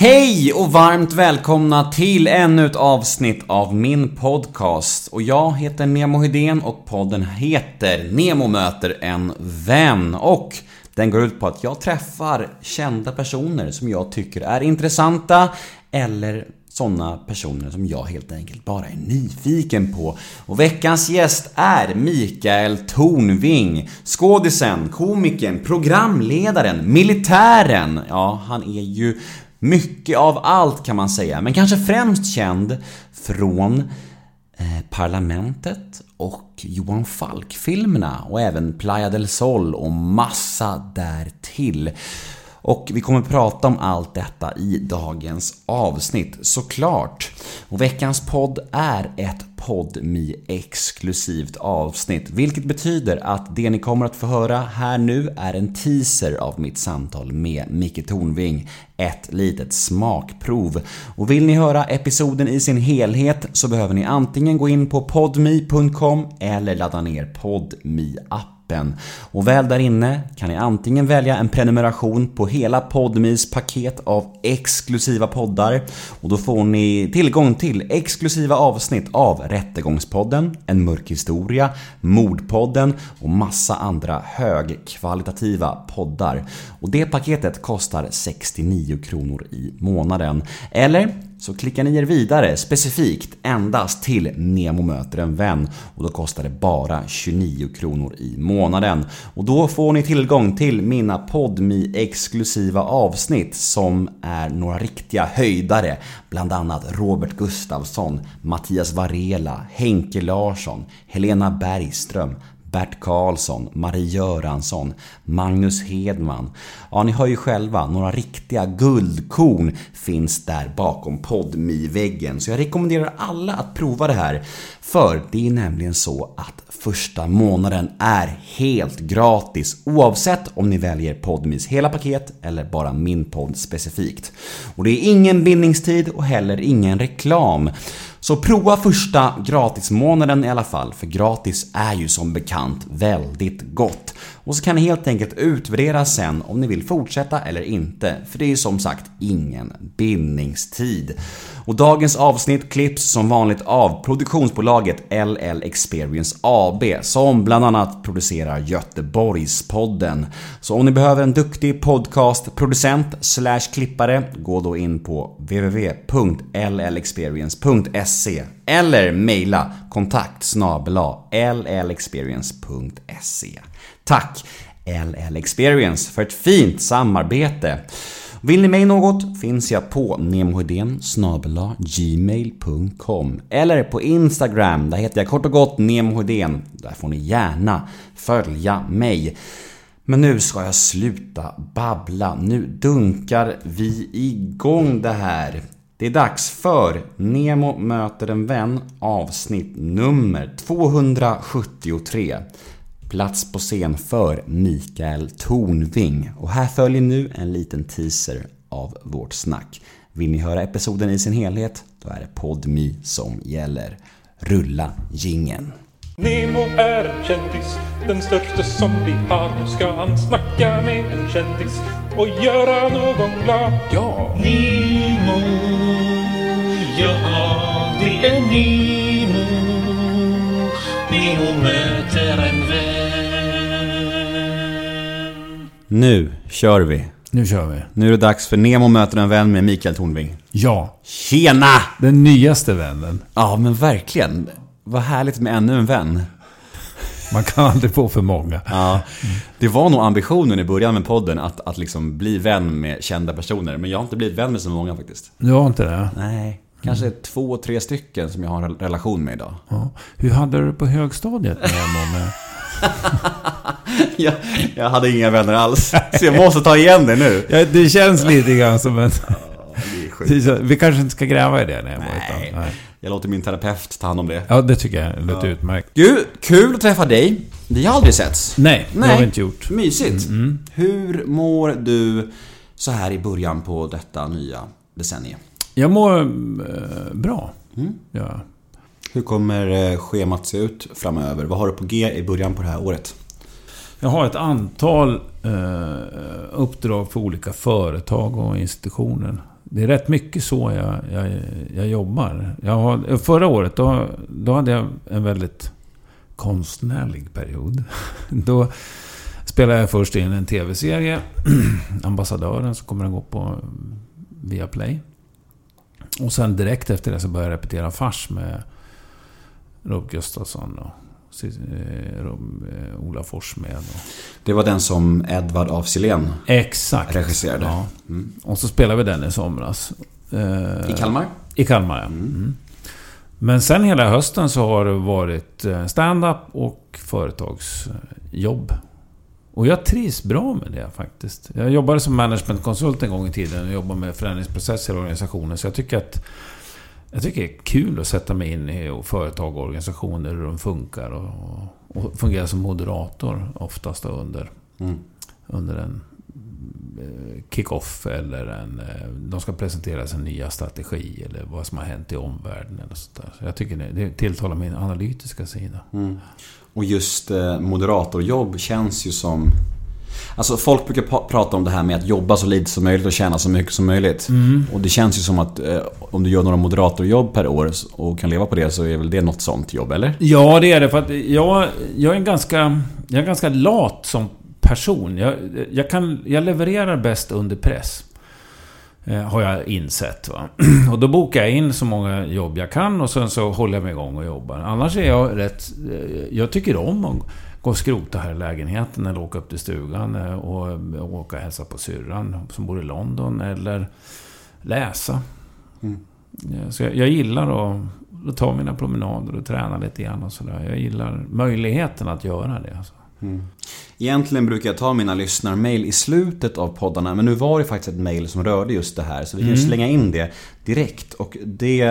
Hej och varmt välkomna till ännu ett avsnitt av min podcast. Och jag heter Nemo Hedén och podden heter Nemo möter en vän. Och den går ut på att jag träffar kända personer som jag tycker är intressanta eller sådana personer som jag helt enkelt bara är nyfiken på. Och veckans gäst är Mikael Tornving. Skådisen, komikern, programledaren, militären. Ja, han är ju mycket av allt kan man säga, men kanske främst känd från eh, Parlamentet och Johan Falk-filmerna och även Playa del Sol och massa därtill. Och vi kommer prata om allt detta i dagens avsnitt, såklart. Och veckans podd är ett podmi exklusivt avsnitt, vilket betyder att det ni kommer att få höra här nu är en teaser av mitt samtal med Micke Tornving, ett litet smakprov. Och vill ni höra episoden i sin helhet så behöver ni antingen gå in på podmi.com eller ladda ner podmi appen appen. Och väl där inne kan ni antingen välja en prenumeration på hela Podmis paket av exklusiva poddar och då får ni tillgång till exklusiva avsnitt av Rättegångspodden, En mörk historia, Mordpodden och massa andra högkvalitativa poddar. Och det paketet kostar 69 kronor i månaden. Eller så klickar ni er vidare specifikt endast till Nemo möter en vän och då kostar det bara 29 kronor i månaden. Och då får ni tillgång till mina podmi exklusiva avsnitt som är några riktiga höjdare. Bland annat Robert Gustafsson, Mattias Varela, Henke Larsson, Helena Bergström, Bert Karlsson, Marie Göransson, Magnus Hedman. Ja, ni hör ju själva, några riktiga guldkorn finns där bakom podmi-väggen. Så jag rekommenderar alla att prova det här. För det är nämligen så att första månaden är helt gratis oavsett om ni väljer Podmis hela paket eller bara min podd specifikt. Och det är ingen bindningstid och heller ingen reklam. Så prova första gratismånaden i alla fall, för gratis är ju som bekant väldigt gott. Och så kan ni helt enkelt utvärdera sen om ni vill fortsätta eller inte, för det är ju som sagt ingen bindningstid. Och dagens avsnitt klipps som vanligt av produktionsbolaget LL Experience AB som bland annat producerar Göteborgspodden. Så om ni behöver en duktig podcastproducent slash klippare, gå då in på www.llexperience.se eller mejla kontakt llexperience.se. Tack LL Experience för ett fint samarbete. Vill ni mig något finns jag på nemohedén gmail.com eller på Instagram, där heter jag kort och gott nemohedén. Där får ni gärna följa mig. Men nu ska jag sluta babbla. Nu dunkar vi igång det här. Det är dags för Nemo möter en vän avsnitt nummer 273. Plats på scen för Mikael Tornving. Och här följer nu en liten teaser av vårt snack. Vill ni höra episoden i sin helhet? Då är det Podmi som gäller. Rulla gingen. Nemo är en kändis, den största som vi har. Nu ska han snacka med en kändis och göra någon glad. Ja! Nemo, ja det är Nemo. Nemo möter en vän. Nu kör vi. Nu kör vi. Nu är det dags för Nemo möter en vän med Mikael Tornving. Ja, Tjena! den nyaste vännen. Ja, men verkligen. Vad härligt med ännu en vän. Man kan aldrig få för många. Ja, det var nog ambitionen i början med podden att, att liksom bli vän med kända personer. Men jag har inte blivit vän med så många faktiskt. Du har inte det? Nej, kanske två, tre stycken som jag har en relation med idag. Ja. Hur hade du det på högstadiet? Med... jag, jag hade inga vänner alls. Så jag måste ta igen det nu. Ja, det känns lite grann som en... Vi kanske inte ska gräva i det Nemo. Nej. Utan, nej. Jag låter min terapeut ta hand om det. Ja, det tycker jag låter utmärkt. Gud, kul att träffa dig. Vi har aldrig setts. Nej, det har vi inte gjort. Mysigt. Hur mår du så här i början på detta nya decennium? Jag mår eh, bra. Mm. Ja. Hur kommer eh, schemat se ut framöver? Vad har du på G i början på det här året? Jag har ett antal eh, uppdrag för olika företag och institutioner. Det är rätt mycket så jag, jag, jag jobbar. Jag har, förra året, då, då hade jag en väldigt konstnärlig period. Då spelade jag först in en TV-serie, Ambassadören, som kommer att gå på Viaplay. Och sen direkt efter det så började jag repetera fars med Rob Gustafsson och eh, eh, Ola Forssmed. Och... Det var den som Edvard af Sillén Exakt. regisserade. Ja. Mm. Och så spelade vi den i somras. Eh, I Kalmar? I Kalmar, ja. Mm. Men sen hela hösten så har det varit stand-up och företagsjobb. Och jag trivs bra med det faktiskt. Jag jobbade som managementkonsult en gång i tiden och jobbade med förändringsprocesser i organisationen. Så jag tycker att jag tycker det är kul att sätta mig in i företag och organisationer, hur de funkar och, och fungera som moderator oftast under, Mm. under en kick-off eller en... eh, De ska presentera sin nya strategi eller vad som har hänt i omvärlden eller sånt där. Så jag tycker det, det tilltalar min analytiska sida. Mm. Och just eh, moderatorjobb känns ju som... Alltså folk brukar prata om det här med att jobba så lite som möjligt och tjäna så mycket som möjligt. Och det känns ju som att eh, om du gör några moderatorjobb per år och kan leva på det så är väl det något sånt jobb, eller? Ja, det är det. För att jag, jag, är, en ganska, jag är ganska lat som person. Jag, jag, kan, jag levererar bäst under press. Eh, har jag insett. Va? Och då bokar jag in så många jobb jag kan och sen så håller jag mig igång och jobbar. Annars är jag rätt... eh, Jag tycker om att gå och skrota här i lägenheten eller åka upp till stugan eh, och, och åka och hälsa på syrran som bor i London. Eller läsa. Mm. Så jag, jag gillar att, att ta mina promenader och träna lite grann och sådär. Jag gillar möjligheten att göra det. Alltså. Egentligen brukar jag ta mina lyssnarmail i slutet av poddarna men nu var det faktiskt ett mail som rörde just det här så vi kan ju slänga in det direkt. Och det,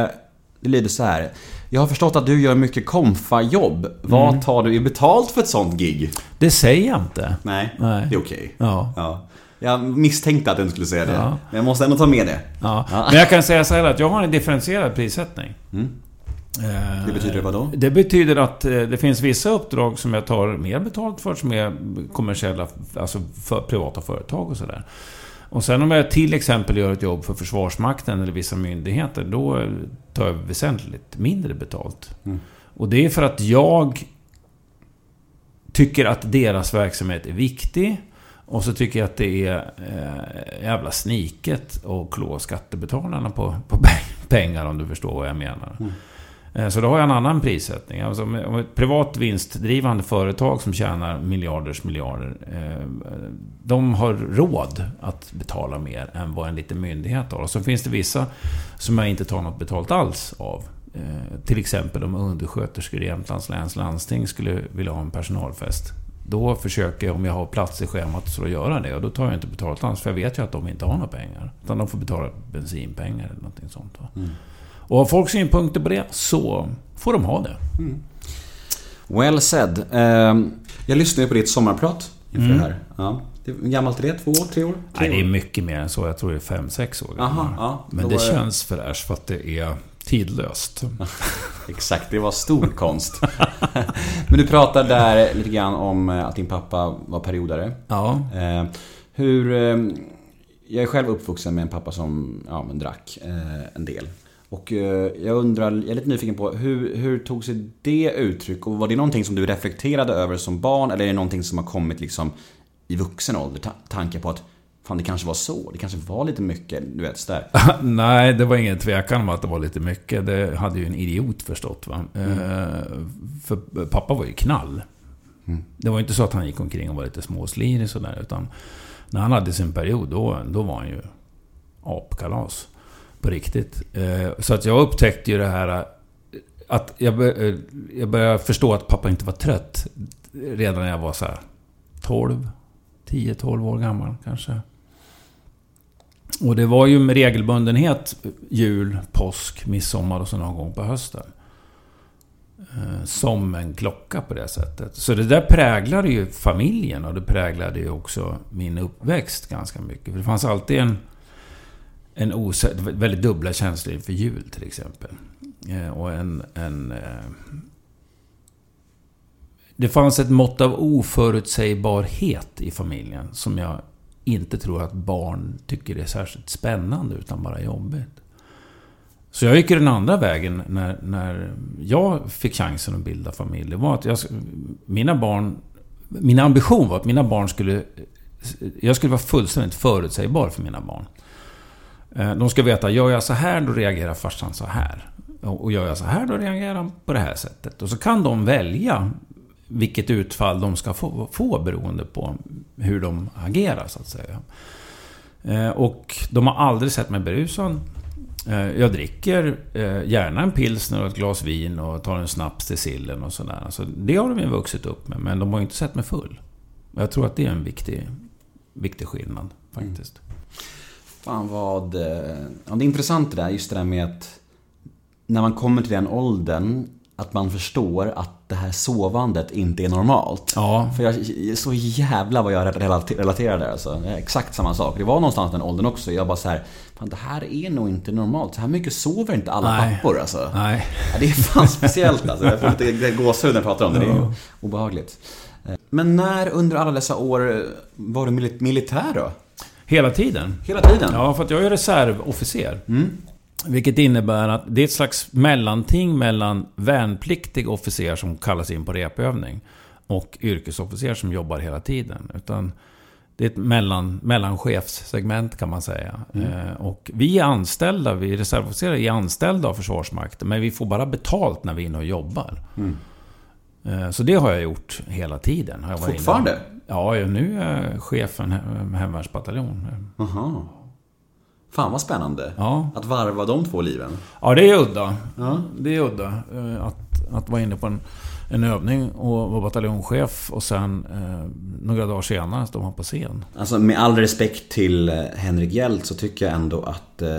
det lyder så här. Jag har förstått att du gör mycket komfa-jobb. Vad tar du i betalt för ett sånt gig? Det säger jag inte. Nej, Nej. det är okej. Ja. Ja. Jag misstänkte att du inte skulle säga det. Ja. Men jag måste ändå ta med det. Ja. Men jag kan säga så här att jag har en differentierad prissättning. Mm. Eh, Det betyder vad då? Det betyder att eh, det finns vissa uppdrag som jag tar mer betalt för som är kommersiella, alltså för privata företag och sådär. Och sen om jag till exempel gör ett jobb för Försvarsmakten eller vissa myndigheter, då tar jag väsentligt mindre betalt. Mm. Och det är för att jag tycker att deras verksamhet är viktig. Och så tycker jag att det är eh, jävla sniket att klå skattebetalarna på, på pengar om du förstår vad jag menar. Eh, Eh, så då har jag en annan prissättning. Alltså om ett privat vinstdrivande företag som tjänar miljarders miljarder. Eh, de har råd att betala mer än vad en liten myndighet har. Och så finns det vissa som jag inte tar något betalt alls av. Eh, till exempel om undersköterskor i Jämtlands läns landsting skulle vilja ha en personalfest. Då försöker jag, om jag har plats i schemat, så att göra det. Och då tar jag inte betalt alls, för jag vet ju att de inte har några pengar. Utan de får betala bensinpengar eller någonting sånt. Mm. Och har folk synpunkter på det, så får de ha det. Well said. Ehm, Jag lyssnade på ditt sommarprat inför Mm. det här. Ja. Hur gammalt är det? Två år? Tre år? Tre Nej, det är mycket mer än så. Jag tror det är fem sex år Aha, ja. Men det jag- känns fräscht för att det är tidlöst. Exakt, det var stor konst. Men du pratar där lite grann om eh, att din pappa var periodare. Ja. Eh, hur... Eh, jag är själv uppvuxen med en pappa som ja, men drack eh, en del. Och eh, jag undrar, jag är lite nyfiken på hur, hur tog sig det uttryck? Och var det någonting som du reflekterade över som barn? Eller är det någonting som har kommit liksom i vuxen ålder? Ta- tankar på att fan det kanske var så, det kanske var lite mycket, du vet sådär. Nej, det var ingen tvekan om att det var lite mycket. Det hade ju en idiot förstått. Va? Eh, för pappa var ju knall. Mm. Det var inte så att han gick omkring och var lite småslirig sådär. Utan när han hade sin period, då, då var han ju apkalas. På riktigt. Eh, så att jag upptäckte ju det här... Eh, att jag, eh, jag började förstå att pappa inte var trött. Redan när jag var så här 12, 10-12 år gammal kanske. Och det var ju med regelbundenhet eh, jul, påsk, midsommar och så någon gång på hösten. Eh, Som en klocka på det sättet. Så det där präglade ju familjen och det präglade ju också min uppväxt ganska mycket. För det fanns alltid en, en osä- väldigt dubbla känslor inför jul till exempel. Eh, Och en... en eh, det fanns ett mått av oförutsägbarhet i familjen som jag inte tror att barn tycker är särskilt spännande utan bara jobbigt. Så jag gick ju den andra vägen när, när jag fick chansen att bilda familj. Det var att jag, mina barn... Min ambition var att mina barn skulle... Jag skulle vara fullständigt förutsägbar för mina barn. Eh, de ska veta, gör jag så här, då reagerar farsan så här. Och gör jag så här, då reagerar han på det här sättet. Och så kan de välja vilket utfall de ska få, få beroende på hur de agerar, så att säga. Eh, och de har aldrig sett mig berusad. Eh, jag dricker gärna en pilsner och ett glas vin och tar en snaps till sillen och sådär. Alltså, det har de ju vuxit upp med, men de har ju inte sett mig full. Jag tror att det är en viktig, viktig skillnad, faktiskt. Mm. Fan vad... eh, Ja, det är intressant det där, just det där med att när man kommer till den åldern att man förstår att det här sovandet inte är normalt. Ja. För jag, så jävla vad jag relate- relaterar där alltså. Exakt samma sak. Det var någonstans den åldern också. Jag bara så här, fan det här är nog inte normalt. Så här mycket sover inte alla Nej. pappor alltså. Nej. Ja, det är fan speciellt alltså. Jag får lite gåshud när jag pratar om det. Det är obehagligt. Eh, Men när under alla dessa år var du mili- militär då? Hela tiden. Hela tiden? Ja, för att jag är reservofficer. Vilket innebär att det är ett slags mellanting mellan värnpliktig officer som kallas in på repövning och yrkesofficer som jobbar hela tiden. Utan det är ett mellan, mellanchefssegment kan man säga. Eh, och vi är anställda, vi reservofficerare är anställda av Försvarsmakten. Men vi får bara betalt när vi är inne och jobbar. Eh, så det har jag gjort hela tiden. Har jag. Fortfarande? Ja, nu är jag chef för en he- hemvärnsbataljon. Aha. Fan vad spännande. Ja. Att varva de två liven. Ja, det är udda. Det är udda. eh, Att, att vara inne på en, en övning och vara bataljonschef och sen eh, några dagar senare står man på scen. Alltså med all respekt till eh, Henrik Hjelt så tycker jag ändå att eh,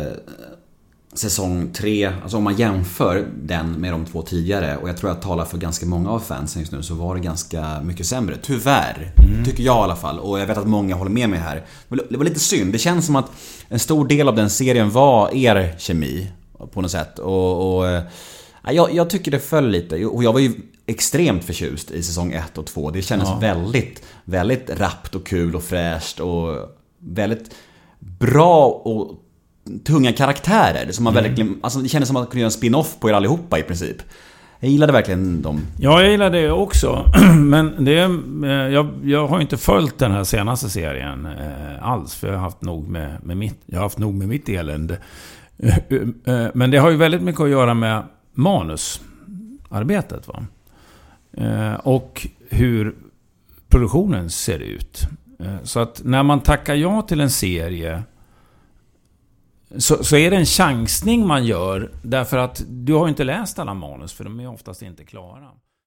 säsong 3, alltså om man jämför den med de två tidigare och jag tror jag talar för ganska många av fansen just nu så var det ganska mycket sämre. Tyvärr. Tycker jag i alla fall. Och jag vet att många håller med mig här. Det var lite synd. Det känns som att en stor del av den serien var er kemi. På något sätt. Och, och eh, jag, jag tycker det föll lite. Och jag var ju extremt förtjust i säsong 1 och 2. Det kändes Ja. väldigt, väldigt rappt och kul och fräscht och väldigt bra och tunga karaktärer. Som man verkligen, alltså det kändes som att man kunde göra en spin-off på er allihopa i princip. Jag gillade verkligen dem. Ja, jag gillar det också. Men det, eh, jag, jag har inte följt den här senaste serien eh, alls. För jag har haft nog med, med mitt, jag har haft nog med mitt elände. Eh, Men det har ju väldigt mycket att göra med manusarbetet. Va? Och hur produktionen ser ut. Så att när man tackar ja till en serie så, så är det en chansning man gör därför att du har ju inte läst alla manus för de är oftast inte klara.